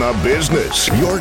the business. Your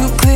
I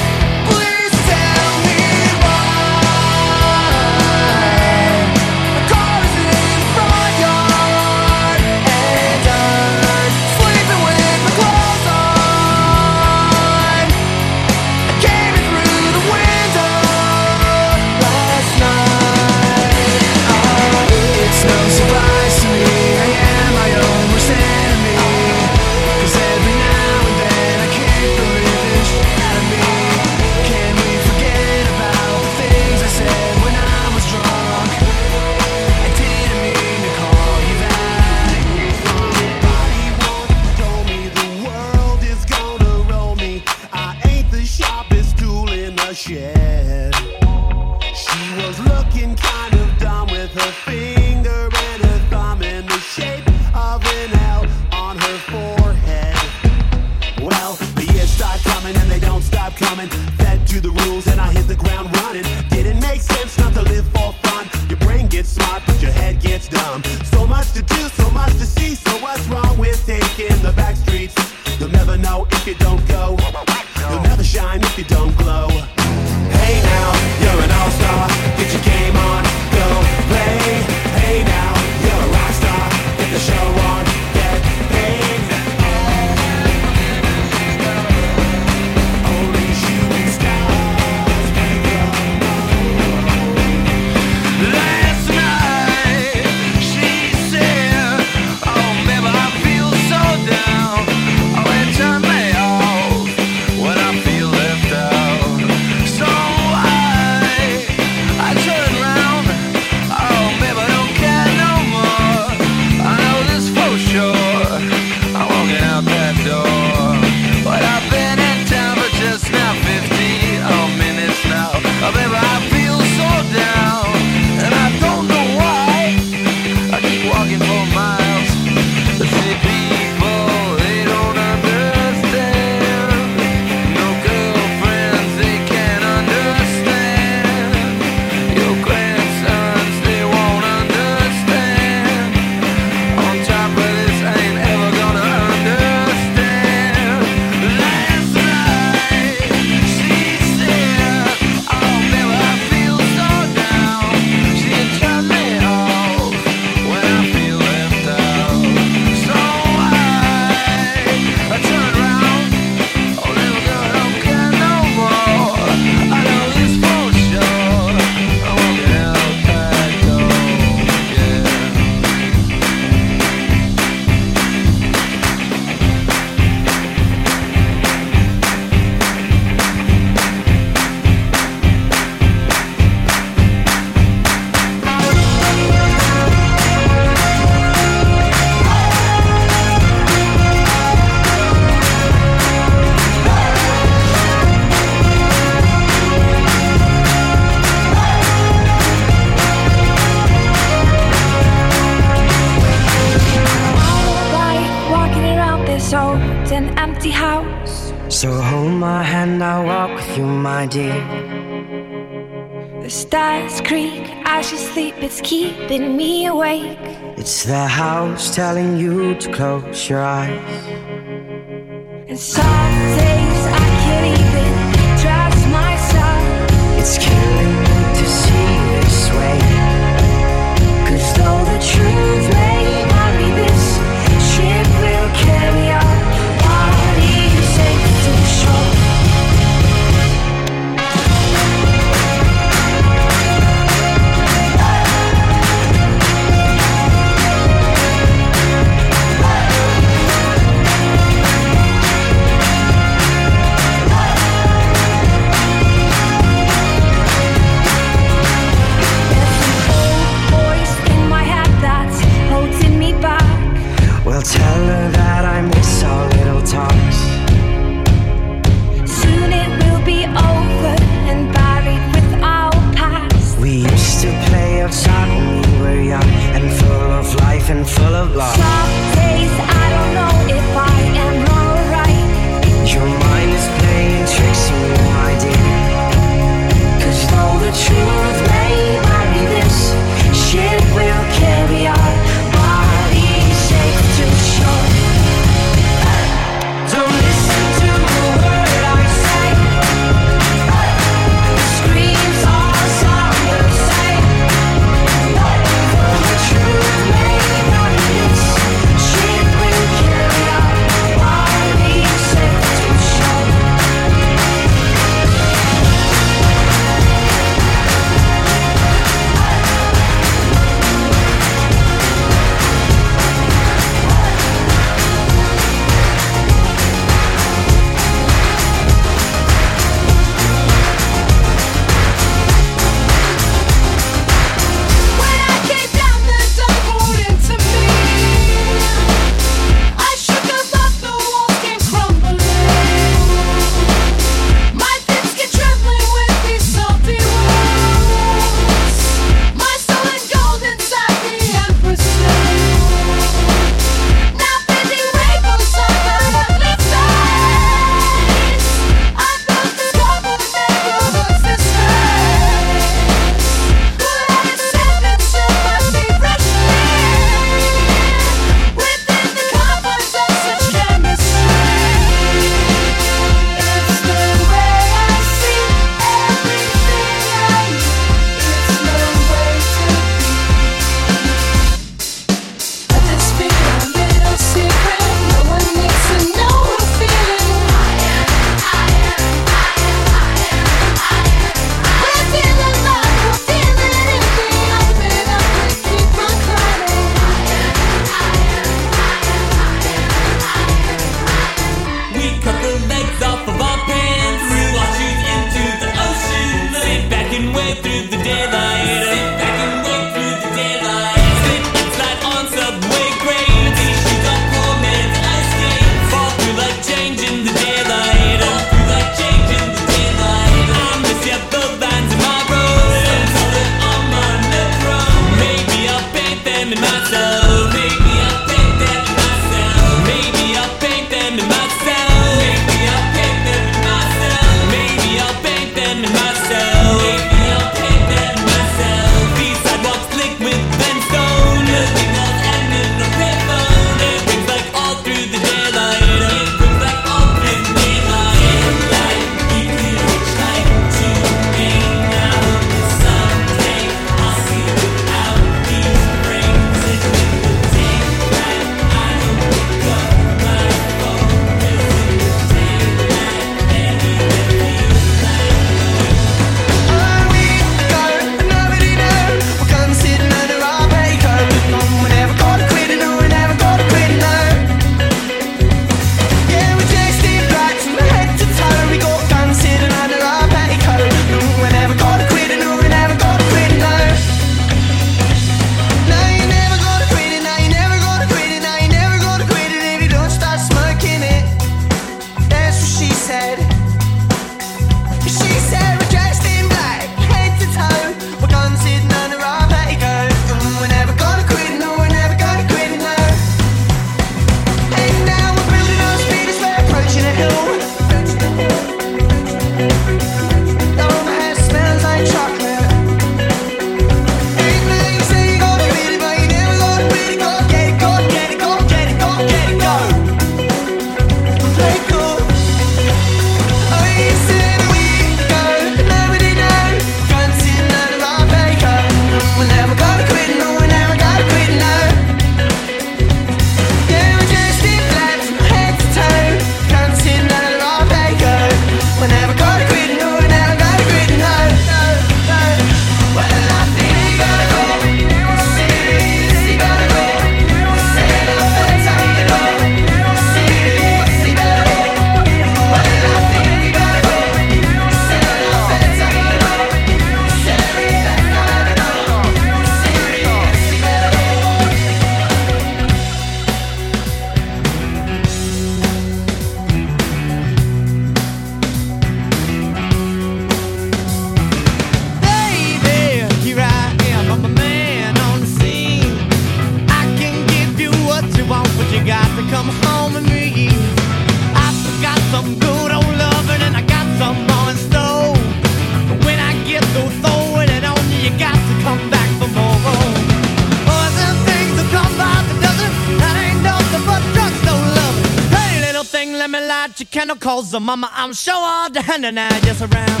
light your candle calls the mama. I'm sure all the hand and I just around.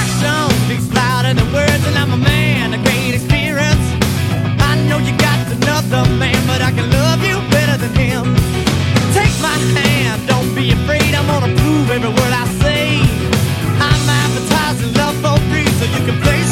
Action speaks louder than words, and I'm a man of great experience. I know you got another man, but I can love you better than him. Take my hand, don't be afraid. I'm gonna prove every word I say. I'm advertising love for free, so you can place.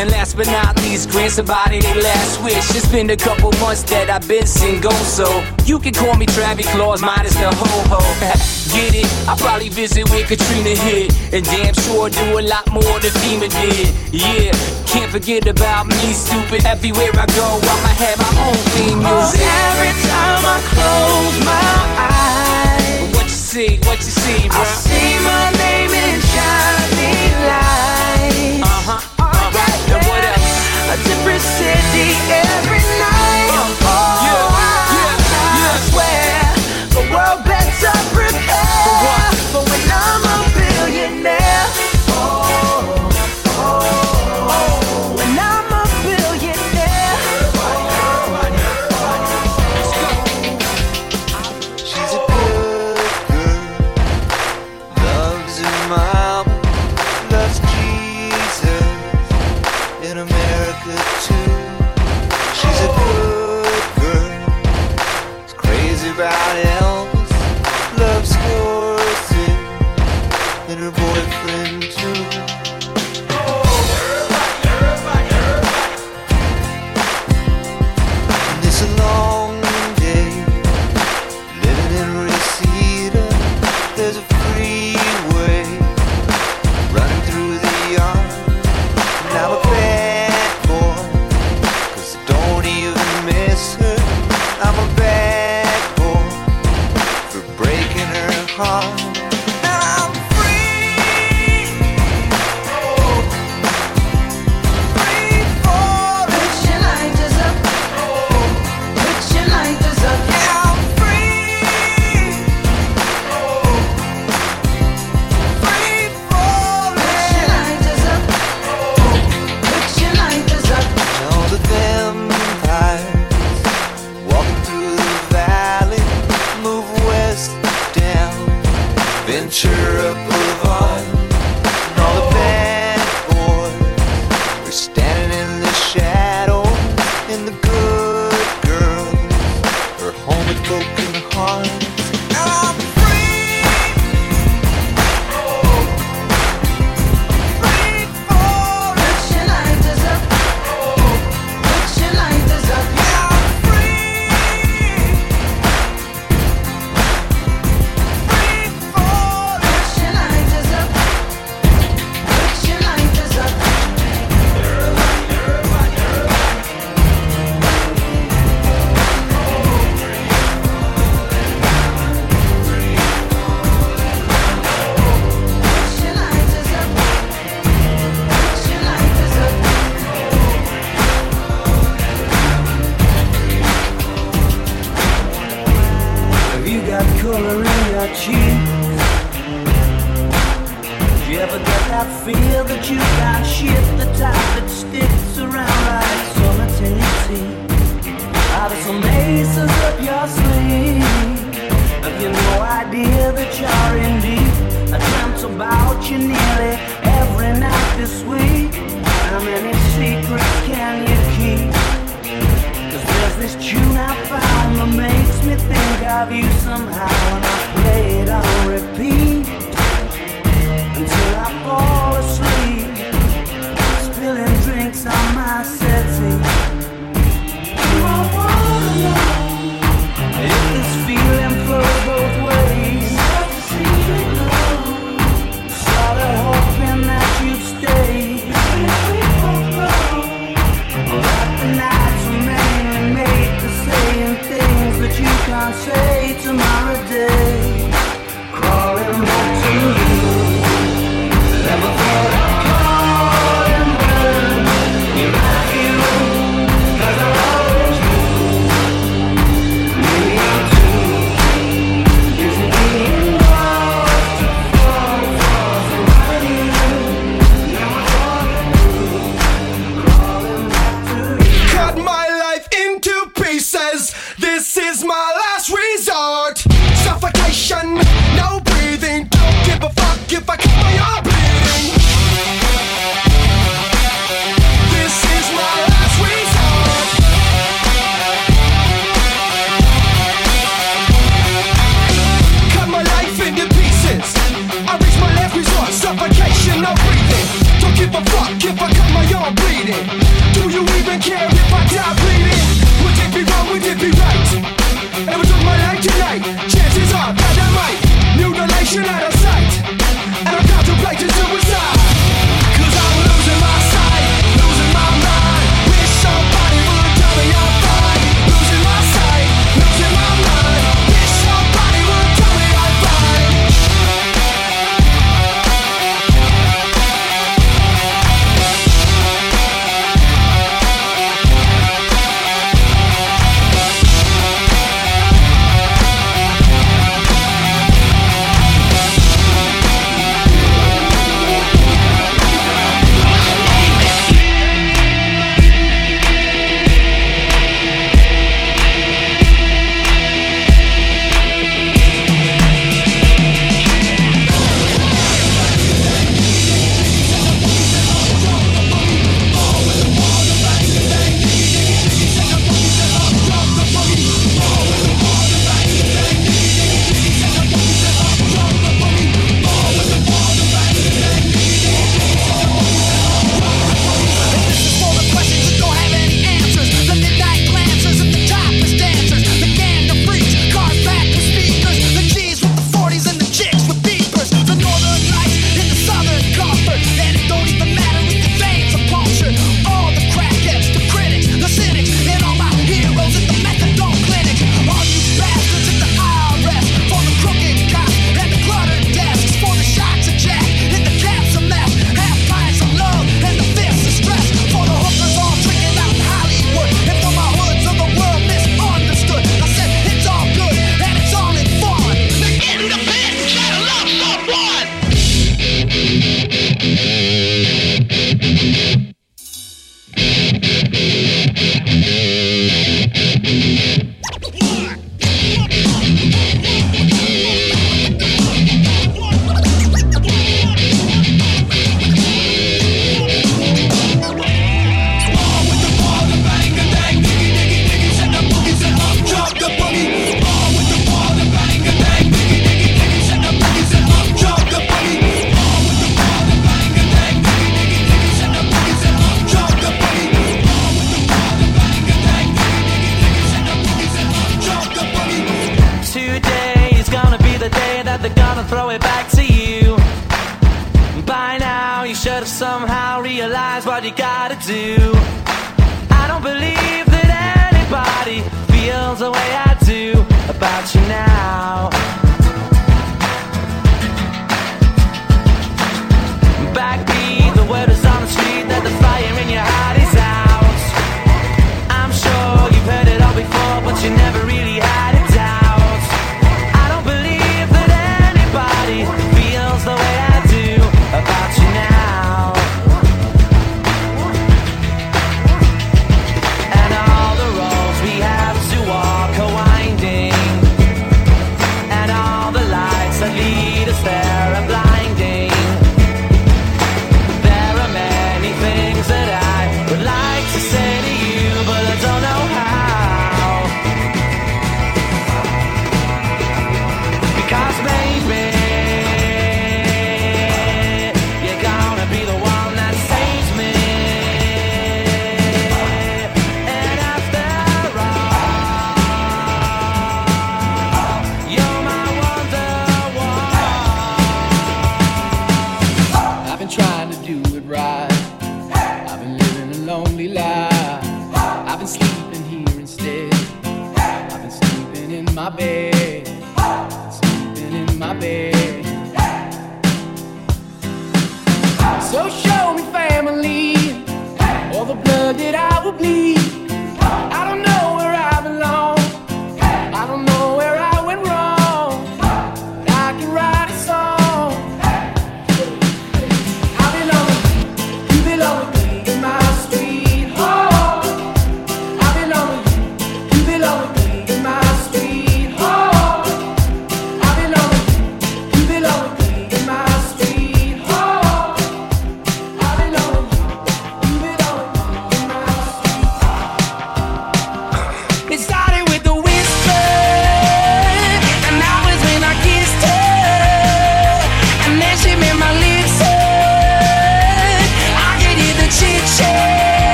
And last but not least, grant somebody their last wish. It's been a couple months that I've been single, so you can call me Travie Claus, minus the ho ho. Get it? I probably visit where Katrina hit, and damn sure do a lot more than FEMA did. Yeah, can't forget about me, stupid. Everywhere I go, I'ma have my own theme oh, music. Oh, every time I close my eyes, what you see? What you see, bro? I see my name a different city every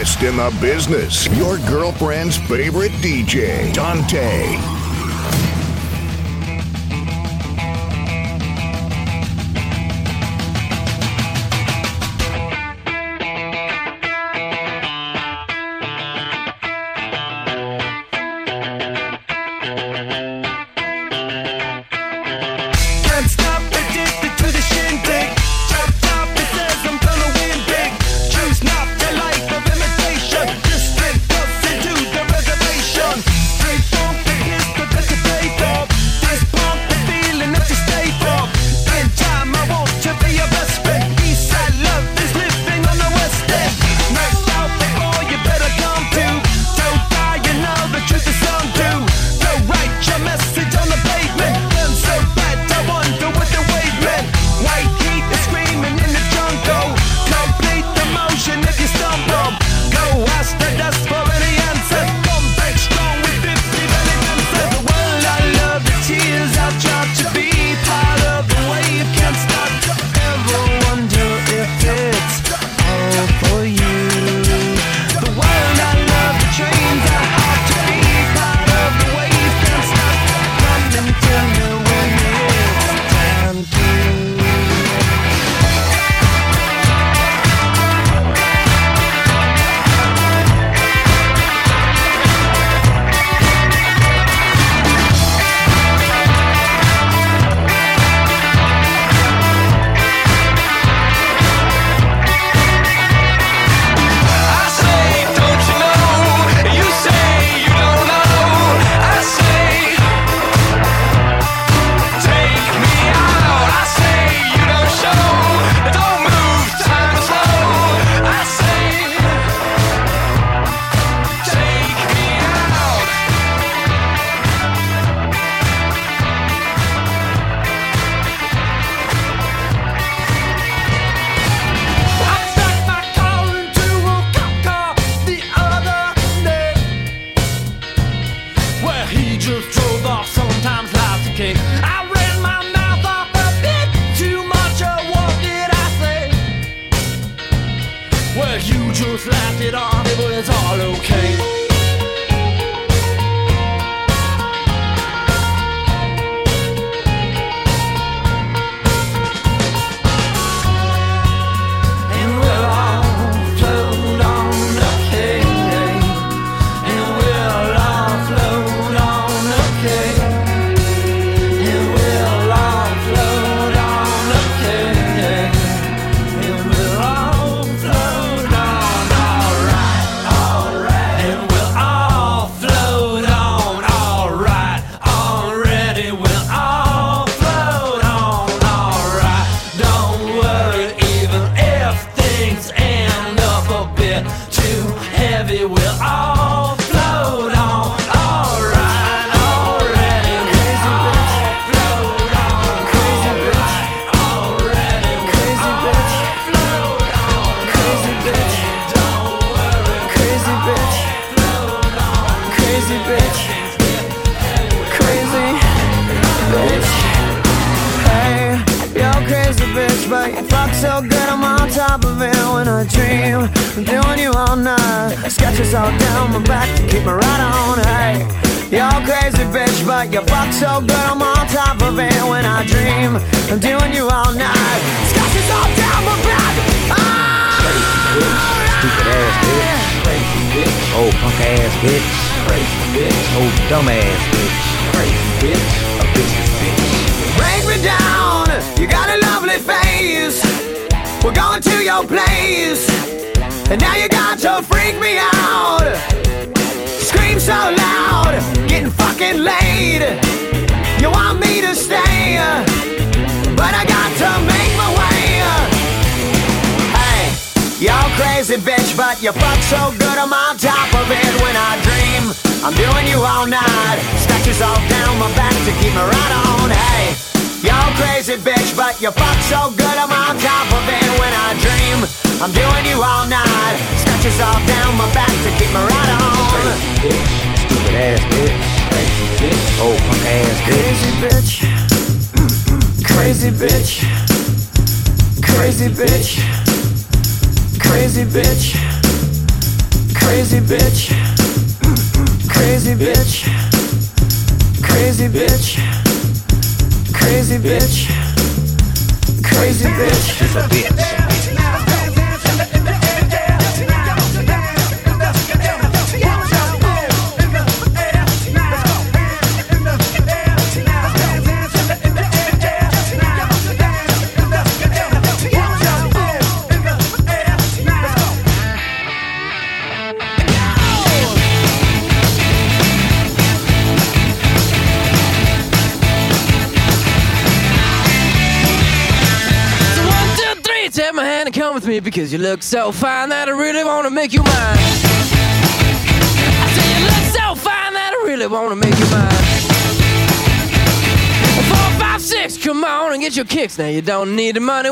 best in the business. Your girlfriend's favorite DJ, Dante. Slapped it off, but it's all okay.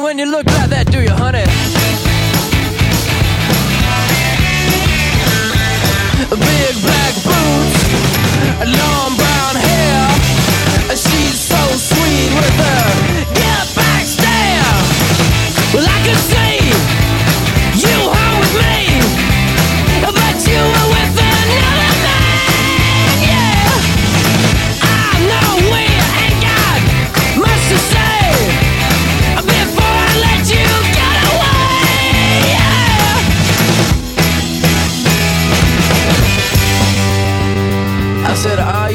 when you look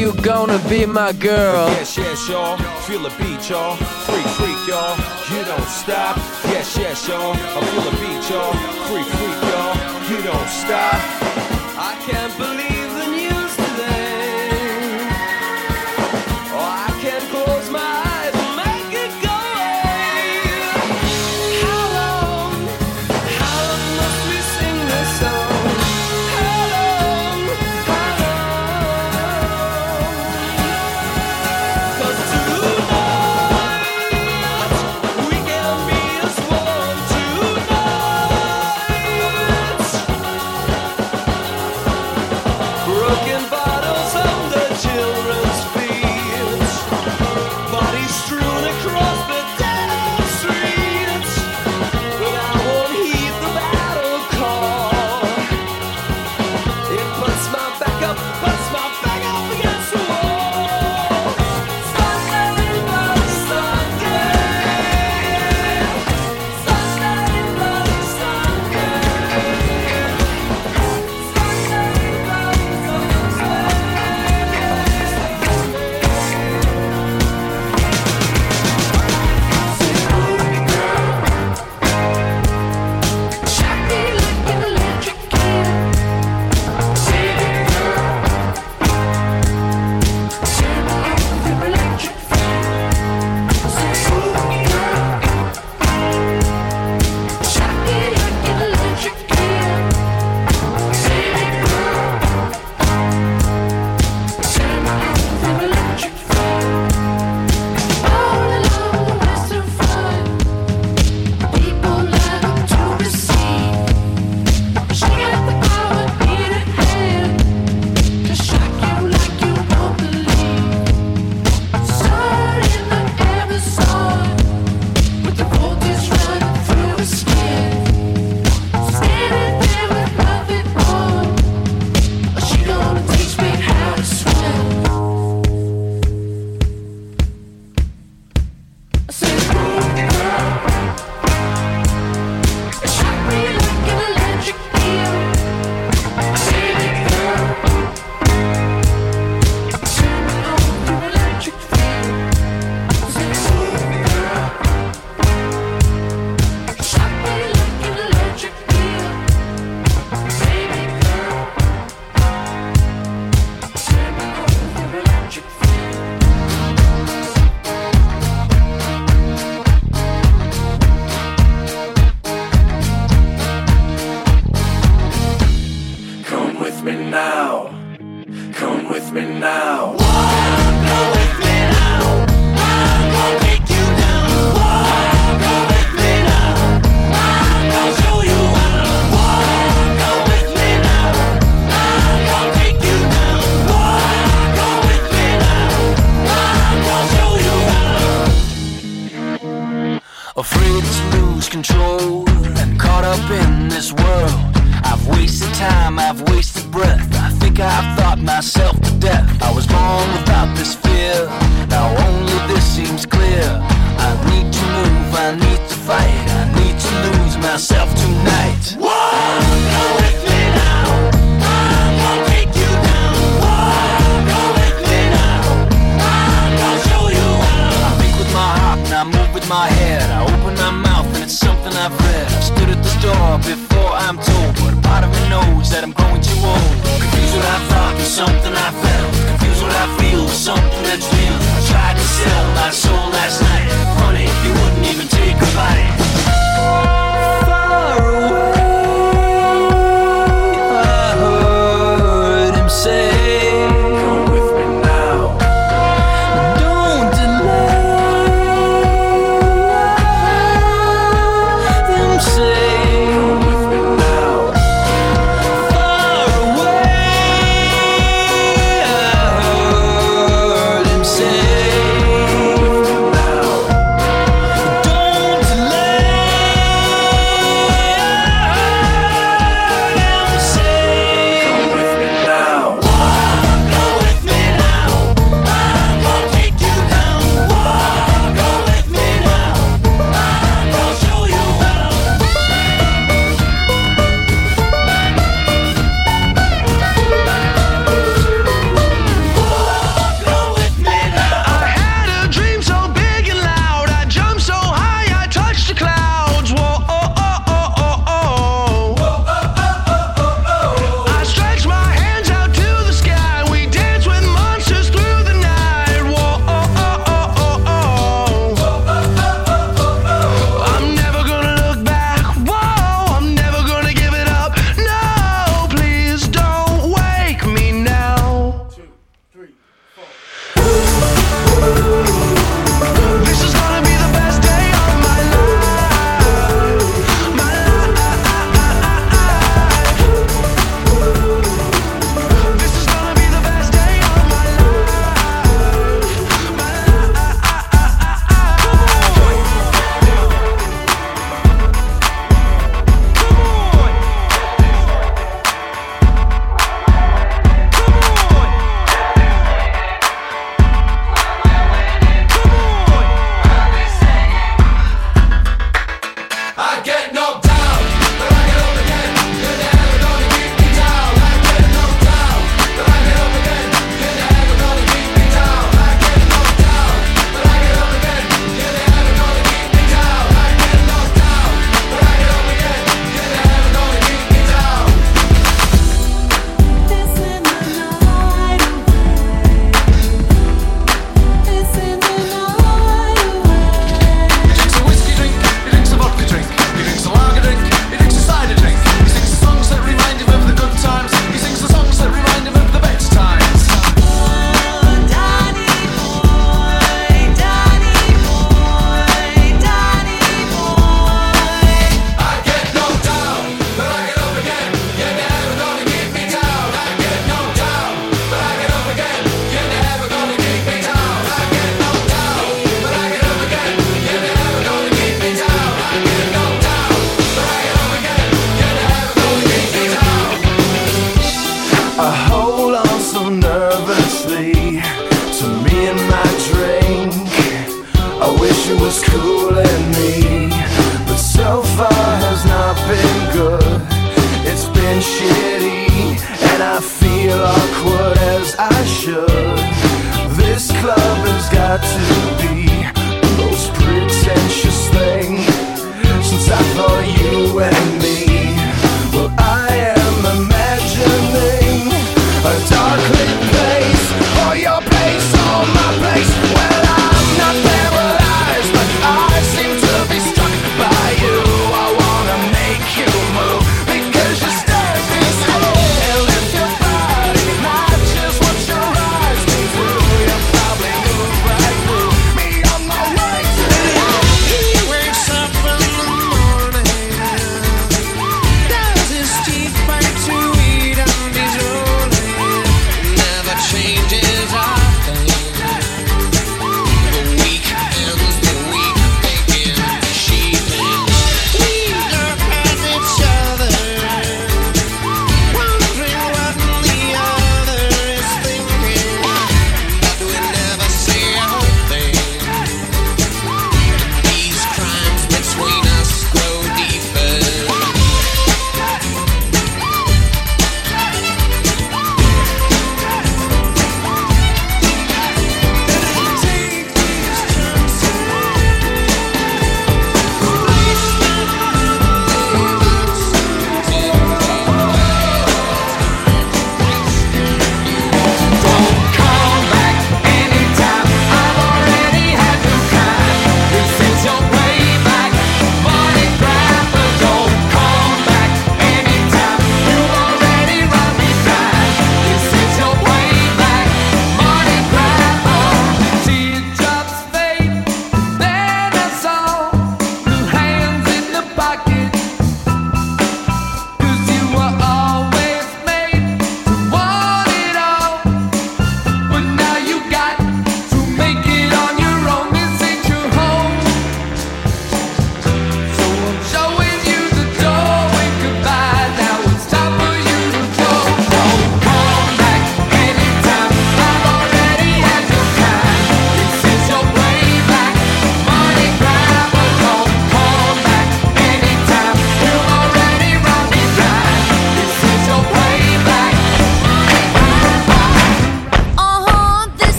you gonna be my girl? Yes, yes, y'all. Feel the beat, y'all. Freak, freak, y'all. You don't stop. Yes, yes, y'all. I feel the beat, y'all. Freak, freak, y'all. You don't stop. I can't believe.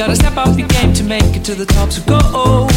gotta step up your game to make it to the top. So go.